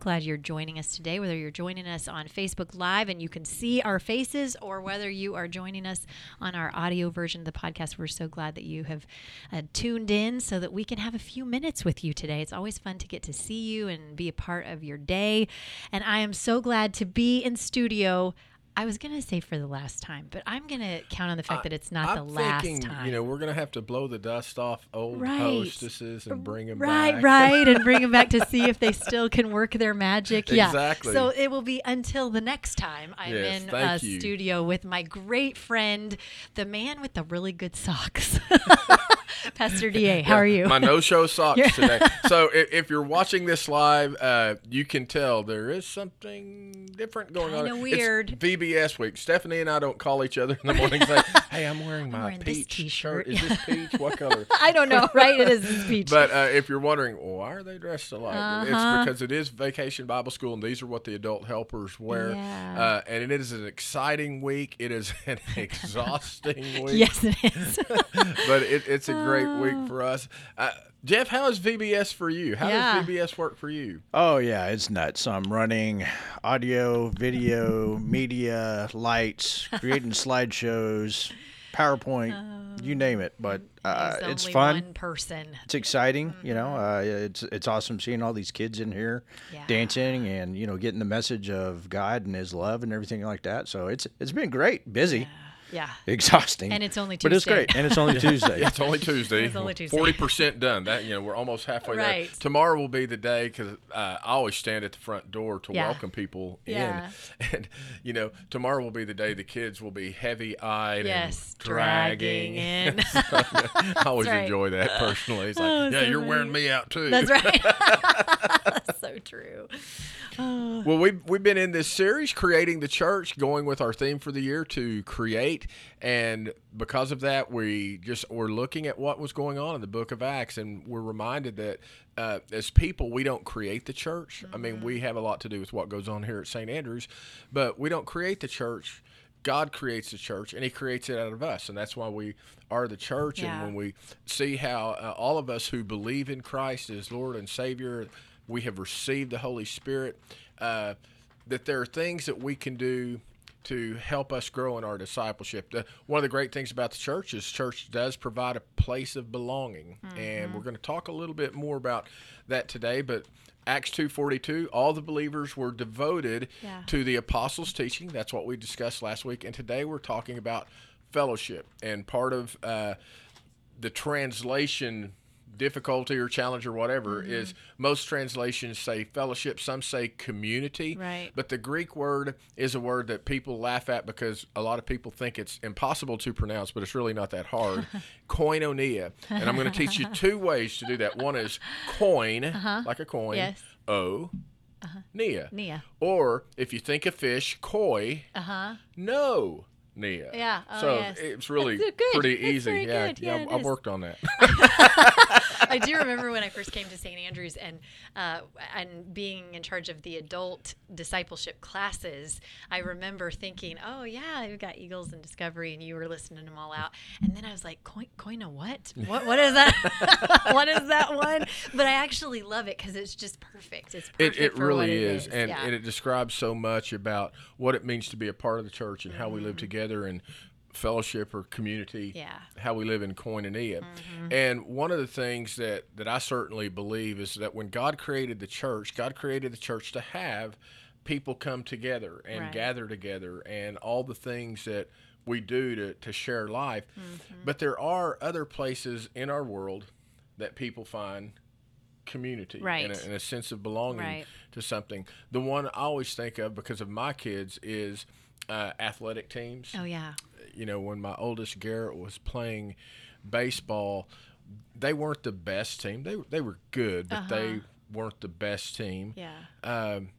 Glad you're joining us today, whether you're joining us on Facebook Live and you can see our faces, or whether you are joining us on our audio version of the podcast. We're so glad that you have uh, tuned in so that we can have a few minutes with you today. It's always fun to get to see you and be a part of your day. And I am so glad to be in studio. I was going to say for the last time, but I'm going to count on the fact that it's not I'm the last thinking, time. you know, we're going to have to blow the dust off old Right. hostesses and bring them right, back. right, right, and bring them back to see if they still can work their magic. Yeah, Exactly. So it will be until the next time I'm Yes, in a you. studio with my great friend, the man with the really good socks, Pastor Da. How are you? My no-show socks today. So if, if you're watching this live, uh, you can tell there is something different going on. Kinda It's weird. VBS week. Stephanie and I don't call each other in the morning saying, "Hey, I'm wearing my wearing peach t-shirt." shirt. Is this peach? What color?" I don't know, right? It is a speech. But uh, if you're wondering, why are they dressed alike? Uh-huh. It's because it is Vacation Bible School, and these are what the adult helpers wear. Yeah. Uh, and it is an exciting week. It is an exhausting week. yes, it is. but it, it's a great week for us. Uh, Jeff, how is VBS for you? How Yeah. does VBS work for you? Oh yeah, it's nuts. I'm running audio, video, media, lights, creating slideshows, PowerPoint, you name it. But uh, it's fun. One person. It's exciting. You know, uh, it's it's awesome seeing all these kids in here Yeah. dancing and you know getting the message of God and His love and everything like that. So it's it's been great, busy, Yeah. exhausting, And it's only Tuesday. but it's great, and it's only Tuesday. It's only Tuesday. It's only Tuesday. Forty percent done. That you know we're almost halfway Right. there. Tomorrow will be the day because uh, I always stand at the front door to Yeah. welcome people Yeah. in, and you know tomorrow will be the day the kids will be heavy eyed Yes, and dragging. dragging in. I always right. enjoy that personally. It's like, Oh, yeah, so you're funny. wearing me out too. That's right. That's so true. Well, we've, we've been in this series, Creating the Church, going with our theme for the year to create. And because of that, we just we're looking at what was going on in the book of Acts. And we're reminded that uh, as people, we don't create the church. I mean, we have a lot to do with what goes on here at St. Andrews, but we don't create the church. God creates the church, and He creates it out of us, and that's why we are the church. Yeah. And when we see how uh, all of us who believe in Christ as Lord and Savior, we have received the Holy Spirit, uh, that there are things that we can do to help us grow in our discipleship. The, one of the great things about the church is church does provide a place of belonging, and we're going to talk a little bit more about that today. But Acts two forty two, all the believers were devoted Yeah. to the apostles' teaching. That's what we discussed last week, and today we're talking about fellowship. And part of uh, the translation difficulty or challenge or whatever Mm-hmm. is most translations say fellowship some say community Right. but the greek word is a word that people laugh at because a lot of people think it's impossible to pronounce but it's really not that hard koinonia and i'm going to teach you two ways to do that one is coin like a coin o Uh-huh. Yes. o nia Nia. or if you think of fish koi Uh huh. no nia Yeah. Oh, so yes. it's really pretty That's easy yeah yeah, Yeah, it I've worked on that I do remember when I first came to St. Andrews and uh, and being in charge of the adult discipleship classes. I remember thinking, "Oh yeah, we've got Eagles and Discovery, and you were listening them all out." And then I was like, "Coin, coin a what? What? What is that? what is that one?" But I actually love it because it's just perfect. It's perfect It, it for really what it is, is. And, yeah. and it describes so much about what it means to be a part of the church and how we live together in fellowship or community. Yeah. How we live in koinonia. Mm-hmm. And one of the things that, that I certainly believe is that when God created the church, God created the church to have people come together and Right. gather together and all the things that we do to, to share life. Mm-hmm. But there are other places in our world that people find community and, Right. a, and a sense of belonging Right. To something. The one I always think of because of my kids is uh, athletic teams. oh yeah. You know, when my oldest Garrett was playing baseball, they weren't the best team. They they were good, but they weren't the best team. Yeah. Um,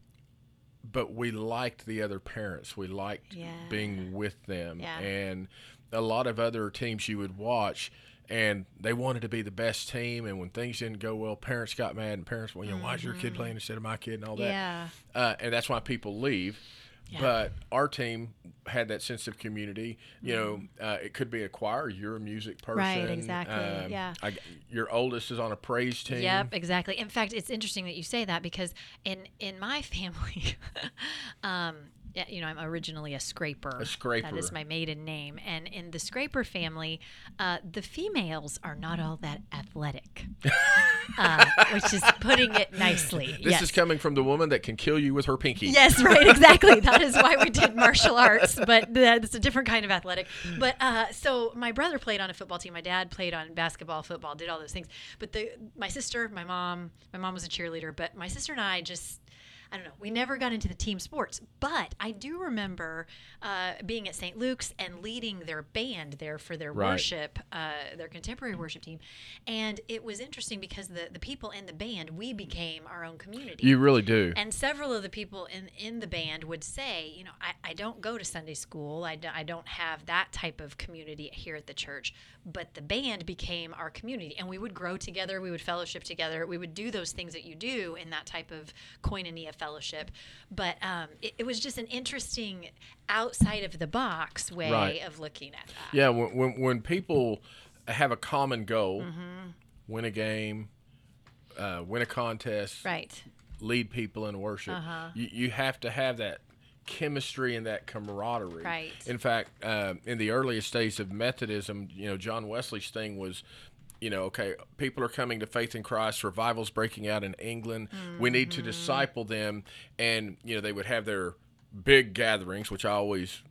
but we liked the other parents. We liked Yeah. being with them. Yeah. And a lot of other teams you would watch, and they wanted to be the best team. And when things didn't go well, parents got mad, and parents, well, you know, why is your kid playing instead of my kid, and all that. Mm-hmm. Yeah. Uh, and that's why people leave. Yeah. But our team had that sense of community. You know, uh, it could be a choir. You're a music person, Mm-hmm. Right, exactly, yeah. I, your oldest is on a praise team. Yep, exactly. In fact, it's interesting that you say that because in in my family, um, you know, I'm originally a scraper. A scraper. That is my maiden name, and in the scraper family, uh, the females are not all that athletic, uh, which is putting it nicely. This yes. is coming from the woman that can kill you with her pinky. Yes, right, exactly. that is why we did martial arts, but that's a different kind of athletic. But uh, so my brother played on a football team. My dad played on basketball, football, did all those things. But the my sister, my mom, my mom was a cheerleader, but my sister and I just. I don't know. We never got into the team sports, but I do remember uh, being at St. Luke's and leading their band there for their Right. worship, uh, their contemporary worship team, and it was interesting because the the people in the band we became our own community. You really do. And several of the people in, in the band would say, you know, I, I don't go to Sunday school. I, do, I don't have that type of community here at the church. But the band became our community. And we would grow together. We would fellowship together. We would do those things that you do in that type of koinonia fellowship. But um, it, it was just an interesting outside of the box way Right. of looking at that. Yeah, when, when when people have a common goal, Mm-hmm. win a game, uh, win a contest, Right. lead people in worship, Uh-huh. you, you have to have that chemistry and that camaraderie. Right. In fact, uh, in the earliest days of Methodism, you know, John Wesley's thing was. You know, okay, people are coming to faith in Christ. Revival's breaking out in England. We need Mm-hmm. to disciple them, and you know they would have their big gatherings, which I always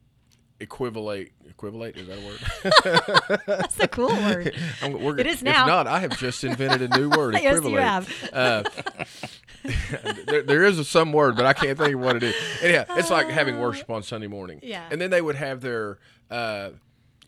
equivalate. Equivalate is that a word? That's a cool word. We're, It is if not, I have just invented a new word. Yes, you have. Uh, there, there is a some word, but I can't think of what it is. Anyhow, it's like having worship on Sunday morning. Yeah. And then they would have their uh,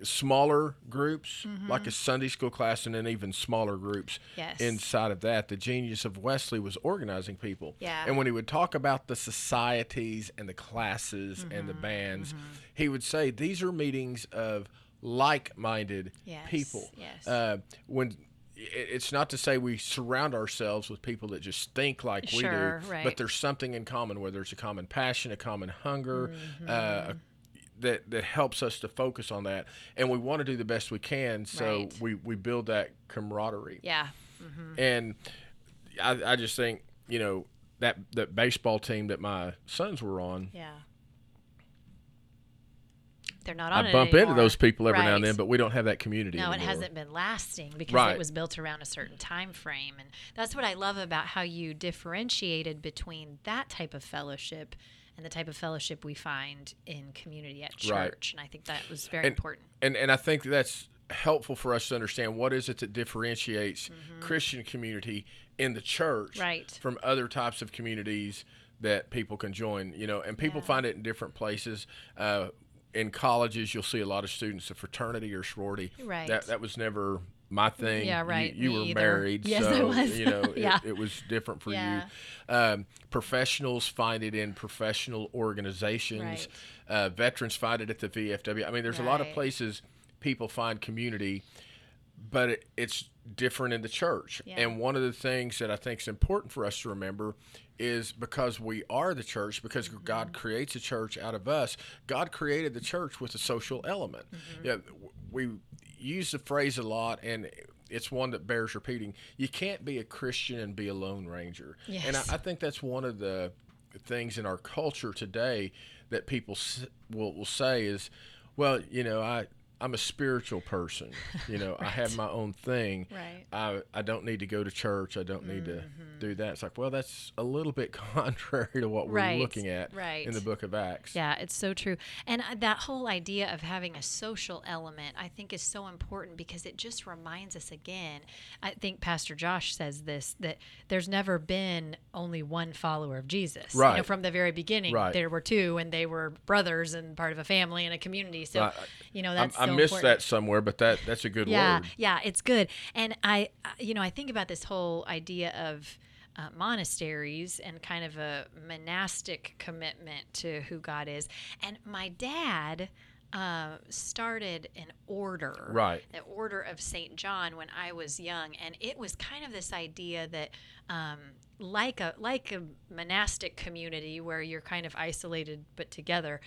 smaller groups, Mm-hmm. like a Sunday school class, and then even smaller groups Yes. inside of that. The genius of Wesley was organizing people. Yeah. And when he would talk about the societies and the classes and Mm-hmm. the bands, he would say these are meetings of like-minded Yes, people. yes. Uh, when it's not to say we surround ourselves with people that just think like Sure, we do, right. but there's something in common, whether it's a common passion, a common hunger, Mm-hmm. uh, that that helps us to focus on that, and we want to do the best we can. So Right. we we build that camaraderie, Yeah. Mm-hmm. and I, I just think you know that that baseball team that my sons were on. Yeah. They're not on I it bump into those people every now and then, but we don't have that community. No, it hasn't been lasting because Right. it was built around a certain time frame, and that's what I love about how you differentiated between that type of fellowship and the type of fellowship we find in community at church. Right. And I think that was very And- important. and and I think that's helpful for us to understand what is it that differentiates Christian community in the church Mm-hmm. Right. from other types of communities that people can join. You know, and people Yeah. find it in different places. Uh, in colleges, you'll see a lot of students of fraternity or sorority. Right. That that was never my thing. Yeah, You- right. You, Me were either. married, Yes, so I was. you know Yeah. it, it was different for Yeah. you. Um, professionals find it in professional organizations. Right. Uh, veterans find it at the VFW. I mean, there's a lot of places people find community, but it, it's different in the church. Yeah. And one of the things that I think is important for us to remember is because we are the church, because Mm-hmm. God creates a church out of us, God created the church with a social element. Mm-hmm. Yeah, w- we use the phrase a lot, and it's one that bears repeating. You can't be a Christian and be a lone ranger. And Yes. I, I think that's one of the things in our culture today that people s- will, will say is, well, you know, I, I'm a spiritual person. You know, I have my own thing. Right. I, I don't need to go to church. I don't need to do that. It's like, well, that's a little bit contrary to what we're Right, looking at right. in the book of Acts. Yeah, it's so true. And uh, that whole idea of having a social element, I think, is so important because it just reminds us again. I think Pastor Josh says this that there's never been only one follower of Jesus. Right. You know, from the very beginning, Right. there were two, and they were brothers and part of a family and a community. So, Right. you know, that's I so missed important. that somewhere, but that that's a good yeah word. yeah it's good and I, you know i think about this whole idea of uh, monasteries and kind of a monastic commitment to who God is. And my dad uh, started an order, Right. the Order of Saint John, when I was young, and it was kind of this idea that, um, like a like a monastic community where you're kind of isolated but together,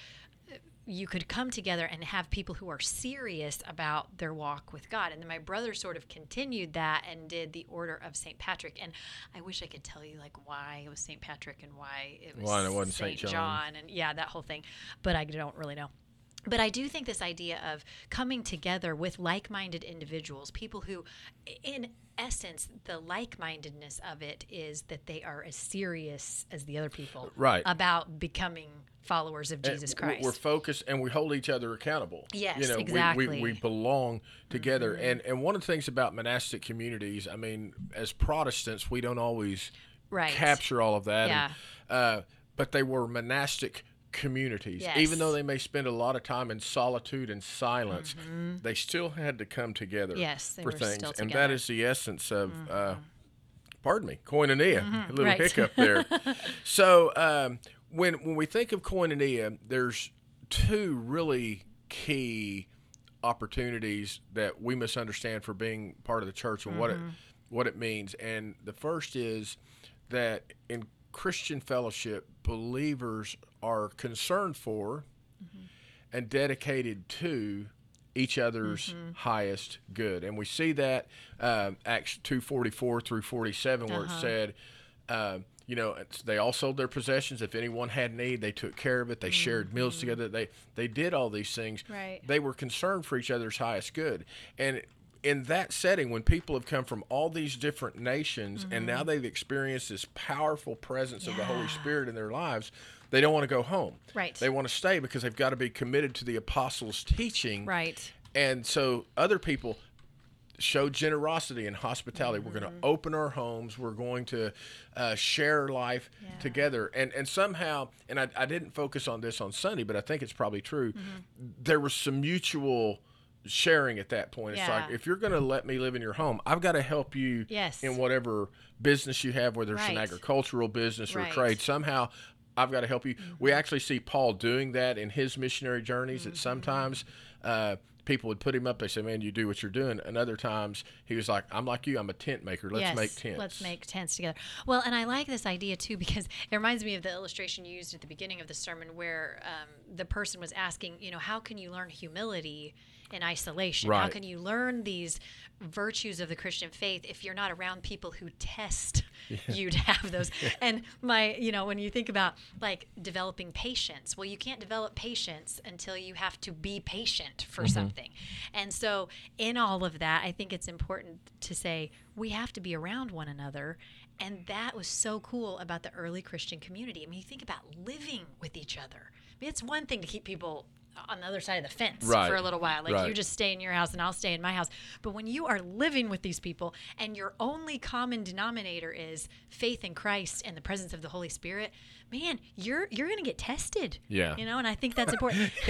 you could come together and have people who are serious about their walk with God. And then my brother sort of continued that and did the Order of St. Patrick. And I wish I could tell you like why it was St. Patrick and why it was Why it wasn't St. John. John and yeah, that whole thing. But I don't really know. But I do think this idea of coming together with like minded individuals, people who, in essence, the like mindedness of it is that they are as serious as the other people Right. about becoming followers of Jesus And Christ. We're focused and we hold each other accountable. Yes, you know, we- exactly. We, we, belong together. And and one of the things about monastic communities, I mean, as Protestants, we don't always Right. capture all of that. Yeah. And, uh, but they were monastic communities. Yes. Even though they may spend a lot of time in solitude and silence, they still had to come together Mm-hmm. Yes, for things. and that. Mm-hmm. the essence of. Uh, pardon me, koinonia. A little right. hiccup there. so um, when when we think of koinonia, there's two really key opportunities that we must understand for being part of the church and what it what it means. And the first is that in Christian fellowship, believers are concerned for and dedicated to each other's highest good. And we see that um, Acts 2.44 through 47 where it said, uh, you know, it's, they all sold their possessions. If anyone had need, they took care of it. They shared meals together. They they did all these things. Right. They were concerned for each other's highest good. And in that setting, when people have come from all these different nations and mm-hmm. now they've experienced this powerful presence of the Holy Spirit in their lives, they don't want to go home. Right. They want to stay because they've got to be committed to the apostles' teaching. right. And so other people show generosity and hospitality. We're going to mm-hmm. open our homes. We're going to uh, share life Yeah. together. And and somehow, and I, I didn't focus on this on Sunday, but I think it's probably true. Mm-hmm. There was some mutual sharing at that point. It's like if you're going to let me live in your home, I've got to help you Yes. in whatever business you have, whether it's an agricultural business or Right. trade. Somehow. I've got to help you. We actually see Paul doing that in his missionary journeys. Mm-hmm. That sometimes uh, people would put him up. They say, "Man, you do what you're doing." And other times he was like, "I'm like you. I'm a tent maker. Let's yes, make tents." Let's make tents together. Well, and I like this idea too because it reminds me of the illustration you used at the beginning of the sermon where um, the person was asking, you know, how can you learn humility in isolation? How can you learn these virtues of the Christian faith if you're not around people who test you to have those? And my, you know, when you think about like developing patience, well, you can't develop patience until you have to be patient for mm-hmm. something. And so, in all of that, I think it's important to say we have to be around one another. And that was so cool about the early Christian community. I mean, you think about living with each other. I mean, it's one thing to keep people on the other side of the fence Right. for a little while. Like you just stay in your house and I'll stay in my house. But when you are living with these people and your only common denominator is faith in Christ and the presence of the Holy Spirit, man, you're you're going to get tested. Yeah. You know, and I think that's important.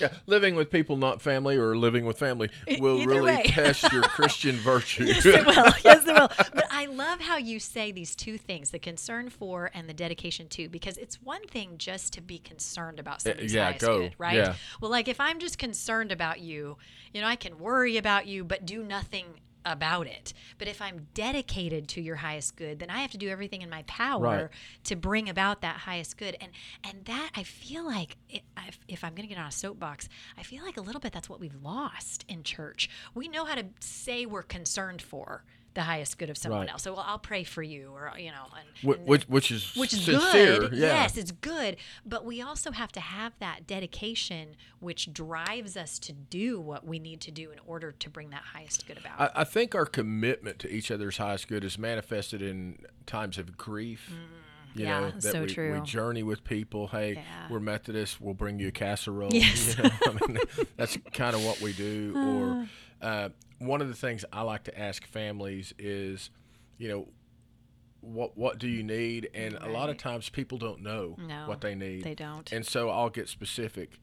yeah, living with people not family or living with family will either really test your Christian virtue. yes, it will. Yes, it will. But I love how you say these two things: the concern for and the dedication to. Because it's one thing just to be concerned about eh, somebody's yeah, highest go. good, right? Yeah. Well, like if I'm just concerned about you, you know, I can worry about you, but do nothing about it. But if I'm dedicated to your highest good, then I have to do everything in my power Right. to bring about that highest good. And and that I feel like it, if, if I'm going to get on a soapbox, I feel like a little bit that's what we've lost in church. We know how to say we're concerned for the highest good of someone Right. else. So well, I'll pray for you, or you know, and, and which which is which is sincere. good. Yeah. Yes, it's good. But we also have to have that dedication which drives us to do what we need to do in order to bring that highest good about. I, I think our commitment to each other's highest good is manifested in times of grief. You Mm, yeah, know, that so we, true. we journey with people. Hey, Yeah. we're Methodists. We'll bring you a casserole. Yes. You know, I mean, that's kind of what we do. Or uh, one of the things I like to ask families is, you know, what what do you need? And a lot of times people don't know No, what they need. they don't. And so I'll get specific.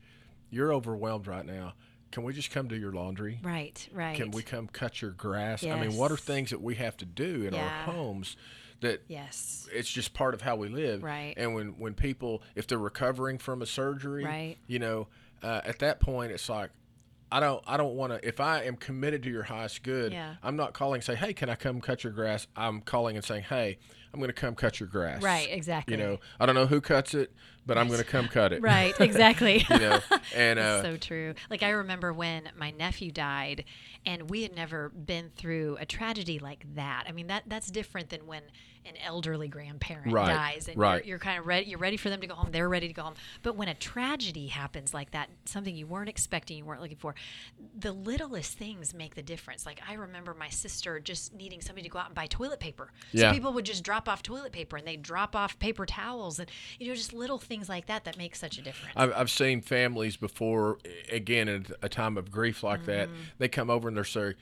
You're overwhelmed right now. Can we just come do your laundry? right, right. Can we come cut your grass? I mean, what are things that we have to do in Yeah. our homes that Yes. it's just part of how we live. Right. And when when people if they're recovering from a surgery, Right. you know, uh, at that point it's like I don't I don't want to if I am committed to your highest good, Yeah. I'm not calling and say, "Hey, can I come cut your grass?" I'm calling and saying, "Hey, I'm going to come cut your grass." Right, exactly. You know, I don't know who cuts it, but I'm going to come cut it. Right, exactly. you know, and uh, so true. Like I remember when my nephew died, and we had never been through a tragedy like that. I mean that that's different than when an elderly grandparent Right, dies, and right. you're, you're kind of ready. You're ready for them to go home. They're ready to go home. But when a tragedy happens like that, something you weren't expecting, you weren't looking for, the littlest things make the difference. Like I remember my sister just needing somebody to go out and buy toilet paper. So Yeah. people would just drop off toilet paper, and they'd drop off paper towels, and you know just little things like that that make such a difference. I've, I've seen families before, again, in a time of grief like that, mm-hmm. they come over and they're saying,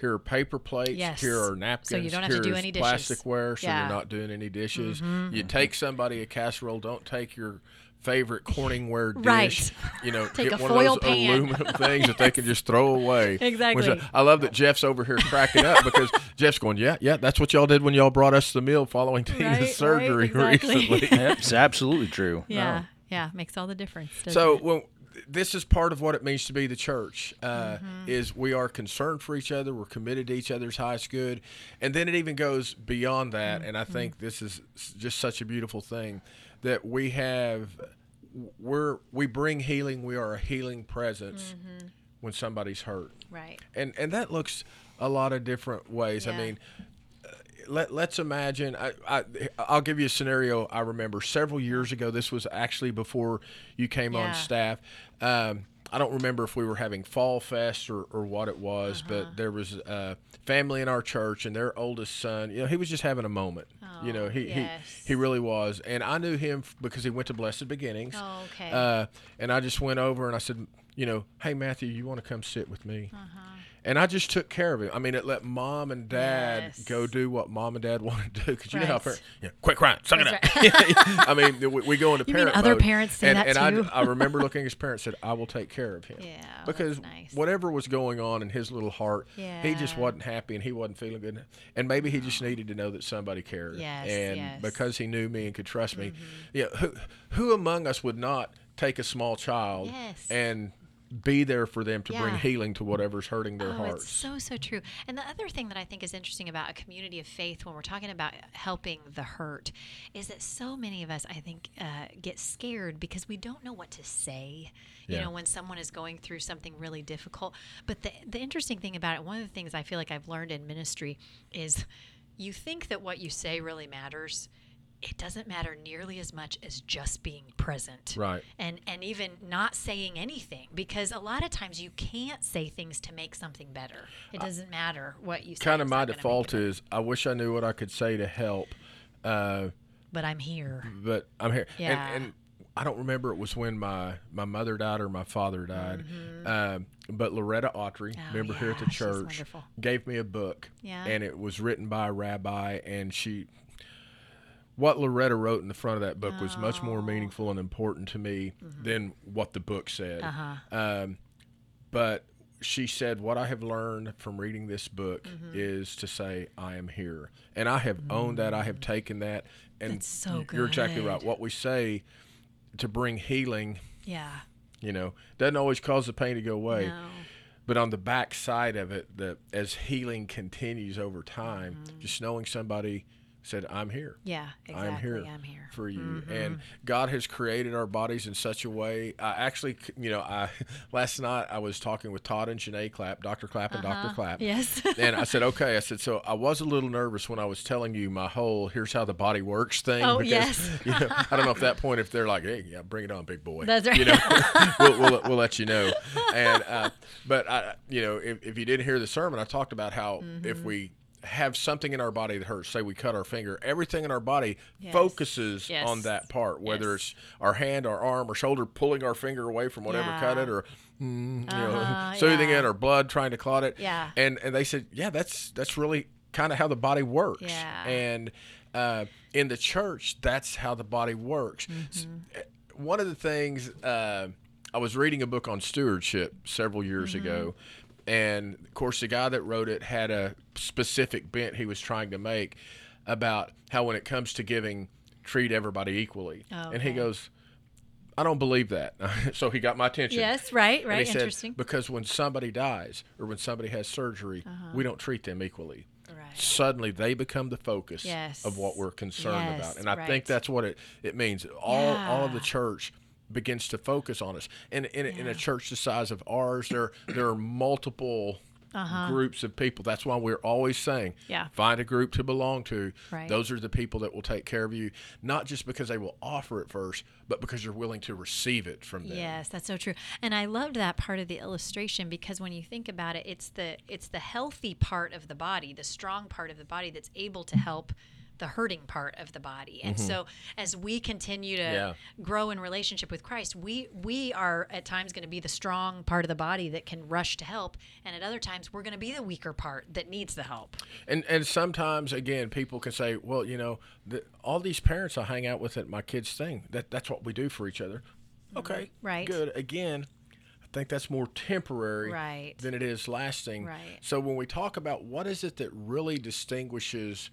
here are paper plates, Mm-hmm. Yes. here are So napkins, you don't have to do any dishes. plasticware, so Yeah. Mm-hmm. you're not doing any dishes. You take somebody a casserole, don't take your favorite Corningware dish. Right. You know, Take get a one foil of those pan. aluminum things that they can just throw away. Exactly. Which I, I love that Jeff's over here cracking up because Jeff's going, yeah, yeah, that's what y'all did when y'all brought us the meal following Tina's Right, right, surgery exactly. recently. It's absolutely true. Yeah, yeah, makes all the difference. So, it? well, this is part of what it means to be the church. Uh, Mm-hmm. Is we are concerned for each other. We're committed to each other's highest good, and then it even goes beyond that. And I Mm-hmm. think this is just such a beautiful thing that we have. We're we bring healing. We are a healing presence Mm-hmm. when somebody's hurt, right, and and that looks a lot of different ways. I mean, let, let's imagine I, I i'll give you a scenario i remember several years ago this was actually before you came Yeah. on staff um, i don't remember if we were having fall fest or, or what it was Uh-huh. but there was a family in our church and their oldest son you know he was just having a moment Oh, you know he, yes. he he really was and i knew him because he went to blessed beginnings Oh, okay. uh, and i just went over and i said you know hey matthew you want to come sit with me Uh-huh. And I just took care of it. I mean, it let mom and dad Yes. go do what mom and dad wanted to do. Because you know how Right. parents, yeah, quit crying, suck it up. I mean, we, we go into You mean other mode. parents say and, that and too? I, I remember looking at his parents and said, I will take care of him. Yeah, Because nice. whatever was going on in his little heart, he just wasn't happy and he wasn't feeling good. And maybe he just needed to know that somebody cared. Yes, and yes. Mm-hmm. because he knew me and could trust me, yeah, who, who among us would not take a small child Yes. and be there for them to bring healing to whatever's hurting their Oh, hearts? it's so so true. And the other thing that I think is interesting about a community of faith when we're talking about helping the hurt is that so many of us, I think, uh, get scared because we don't know what to say. You Yeah. know, when someone is going through something really difficult. But the the interesting thing about it, one of the things I feel like I've learned in ministry is, you think that what you say really matters. It doesn't matter nearly as much as just being present Right. and and even not saying anything because a lot of times you can't say things to make something better. It doesn't matter what you kind of my not gonna make default is I wish I knew what I could say to help, uh, but I'm here. but I'm here. Yeah. And, and I don't remember it was when my, my mother died or my father died, um, but Loretta Autry, Mm-hmm. Oh, remember here at the church, gave me a book, Yeah. and it was written by a rabbi, and she. What Loretta wrote in the front of that book was much more meaningful and important to me than what the book said. Mm-hmm. Uh-huh. Um, but she said, What I have learned from reading this book Mm-hmm. is to say, I am here. And I have owned that. I have taken that. And so you're exactly right. What we say to bring healing, Yeah. you know, doesn't always cause the pain to go away. No. But on the back side of it, that as healing continues over time, Mm-hmm. just knowing somebody said, I'm here Yeah. Exactly. I'm here, I'm here. for you. Mm-hmm. And God has created our bodies in such a way. I actually, you know, I last night I was talking with Todd and Janae Clapp, Dr. Clapp and Dr. Clapp. Uh-huh. Yes. and I said, okay. I said, so I was a little nervous when I was telling you my whole "here's how the body works" thing. Oh, because, yes. You know, I don't know if that point if they're like, hey, yeah, bring it on, big boy. That's right. You know, we'll, we'll, we'll let you know. And uh, but I, you know, if, if you didn't hear the sermon, I talked about how Mm-hmm. if we have something in our body that hurts, say we cut our finger, everything in our body Yes. focuses Yes. on that part, whether Yes. it's our hand, our arm, or shoulder pulling our finger away from whatever cut it, or mm, you know, Uh-huh, soothing yeah. it, or blood trying to clot it. Yeah. And and they said, yeah, that's that's really kind of how the body works. Yeah. And uh, in the church, that's how the body works. Mm-hmm. One of the things uh, I was reading a book on stewardship several years Mm-hmm. ago, and of course, the guy that wrote it had a specific bent he was trying to make. about how when it comes to giving, treat everybody equally. Oh, And he goes, I don't believe that. so he got my attention. Yes, right, right. he said, Interesting. because when somebody dies or when somebody has surgery, uh-huh. we don't treat them equally. Right. Suddenly they become the focus Yes. of what we're concerned Yes, about. And I right. think that's what it, it means. All all of the church begins to focus on us. And in, in a church the size of ours, there there are multiple groups of people. That's why we're always saying, Uh-huh. Yeah. find a group to belong to. Right. Those are the people that will take care of you, not just because they will offer it first, but because you're willing to receive it from them. Yes, that's so true. And I loved that part of the illustration because when you think about it, it's the it's the healthy part of the body, the strong part of the body that's able to help the hurting part of the body. And so as we continue to Mm-hmm. Yeah. grow in relationship with Christ, we we are at times going to be the strong part of the body that can rush to help, and at other times we're going to be the weaker part that needs the help. And and sometimes again, people can say, well, you know, the, all these parents I hang out with at my kids' thing, that that's what we do for each other. Okay, Mm-hmm. Right. good. Again, I think that's more temporary Right. than it is lasting. Right. So when we talk about what is it that really distinguishes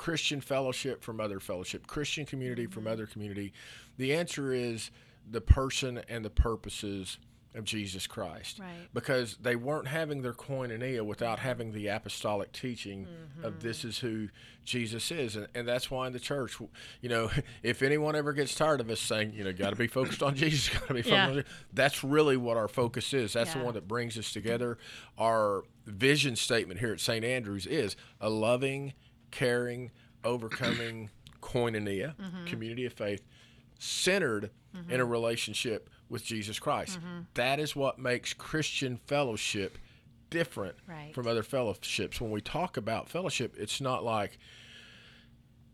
Christian fellowship from other fellowship, Christian community from Mm-hmm. other community, the answer is the person and the purposes of Jesus Christ. Right. Because they weren't having their koinonia without having the apostolic teaching of Mm-hmm. this is who Jesus is. And, and that's why in the church, you know, if anyone ever gets tired of us saying, you know, got to be focused on Jesus, got to be focused Yeah. on Jesus, that's really what our focus is. That's the one that brings us together. Our vision statement here at St. Andrews is a loving, caring, overcoming koinonia, Mm-hmm. community of faith, centered in a relationship with Jesus Christ. Mm-hmm. That is what makes Christian fellowship different Right. from other fellowships. When we talk about fellowship, it's not like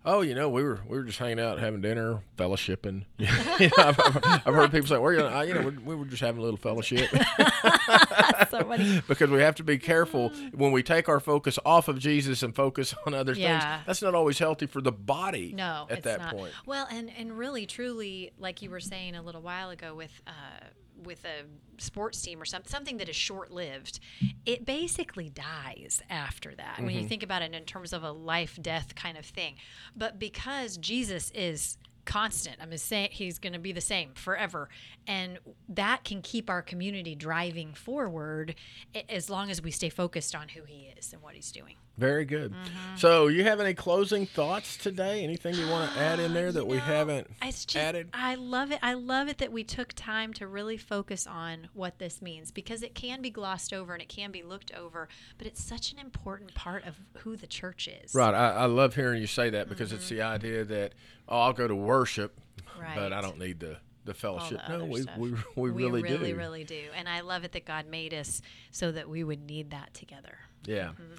Oh, you know, we were we were just hanging out, having dinner, fellowshipping. you know, I've, I've- heard people say, "Well, you know, you know, we, we were just having a little fellowship." so because we have to be careful when we take our focus off of Jesus and focus on other Yeah. things. That's not always healthy for the body. No, at it's that not. point. Well, and and really, truly, like you were saying a little while ago with. Uh, with a sports team or something, something that is short lived, it basically dies after that. When Mm-hmm. you think about it in terms of a life death kind of thing. But because Jesus is constant, I'm saying he's going to be the same forever. And that can keep our community driving forward as long as we stay focused on who he is and what he's doing. Very good. Mm-hmm. So, you have any closing thoughts today? Anything you want to add in there that we haven't just, added? I love it. I love it that we took time to really focus on what this means because it can be glossed over and it can be looked over, but it's such an important part of who the church is. Right. I, I love hearing you say that because it's the idea that oh, I'll go to worship, but I Mm-hmm. Don't need the the fellowship. the no, other we, we we really do. really, really do. And I love it that God made us so that we would need that together. Yeah. Mm-hmm.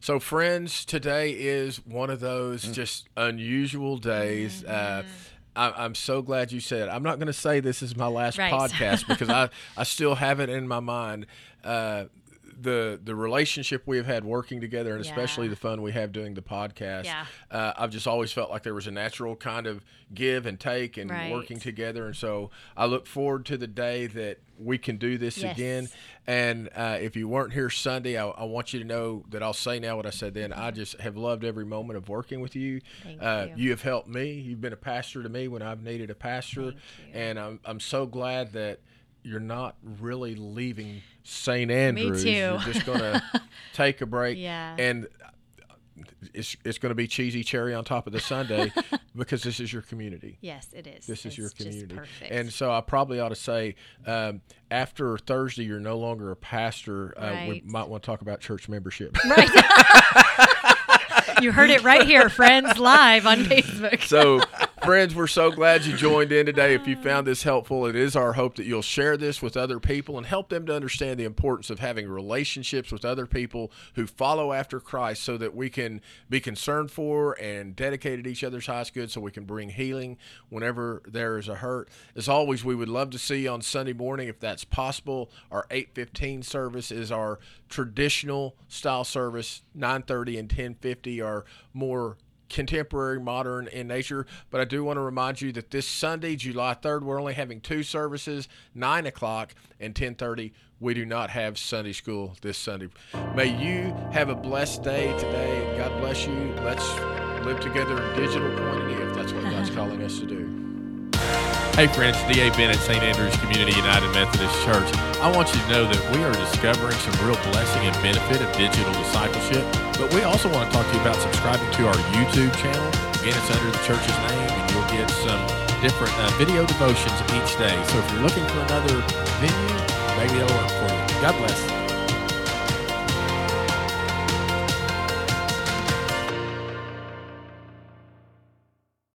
So, friends, today is one of those just unusual days. Uh, I, I'm so glad you said. I'm not going to say this is my last Right. podcast because I, I still have it in my mind. Uh, the the relationship we have had working together, and especially the fun we have doing the podcast. Yeah. Uh, I've just always felt like there was a natural kind of give and take and Right. working together, and so I look forward to the day that we can do this Yes. again. And uh, if you weren't here Sunday, I, I want you to know that I'll say now what I said then. I just have loved every moment of working with you. Uh, you. have helped me. You've been a pastor to me when I've needed a pastor, and I'm I'm so glad that you're not really leaving St. Andrews. too. You're just gonna take a break. Yeah. And it's it's going to be cheesy cherry on top of the sundae because this is your community. Yes, it is. This is It's your just community. perfect. And so I probably ought to say, um, after Thursday, you're no longer a pastor. Uh, we might want to talk about church membership. right. you heard it right here, friends, live on Facebook. so, friends, we're so glad you joined in today. If you found this helpful, it is our hope that you'll share this with other people and help them to understand the importance of having relationships with other people who follow after Christ so that we can be concerned for and dedicated to each other's highest good so we can bring healing whenever there is a hurt. As always, we would love to see you on Sunday morning if that's possible. Our 815 service is our traditional style service. 930 and 1050 are more contemporary, modern in nature. But I do want to remind you that this Sunday, July 3rd, we're only having two services, 9 o'clock and 1030. We do not have Sunday school this Sunday. May you have a blessed day today. God bless you. Let's live together in digital koinonia if that's what God's calling us to do. Hey friends, D.A. Bennett, St. Andrews Community United Methodist Church. I want you to know that we are discovering some real blessing and benefit of digital discipleship, but we also want to talk to you about subscribing to our YouTube channel. Again, it's under the church's name, and you'll get some different uh, video devotions each day. So if you're looking for another venue, maybe it'll work for you. God bless.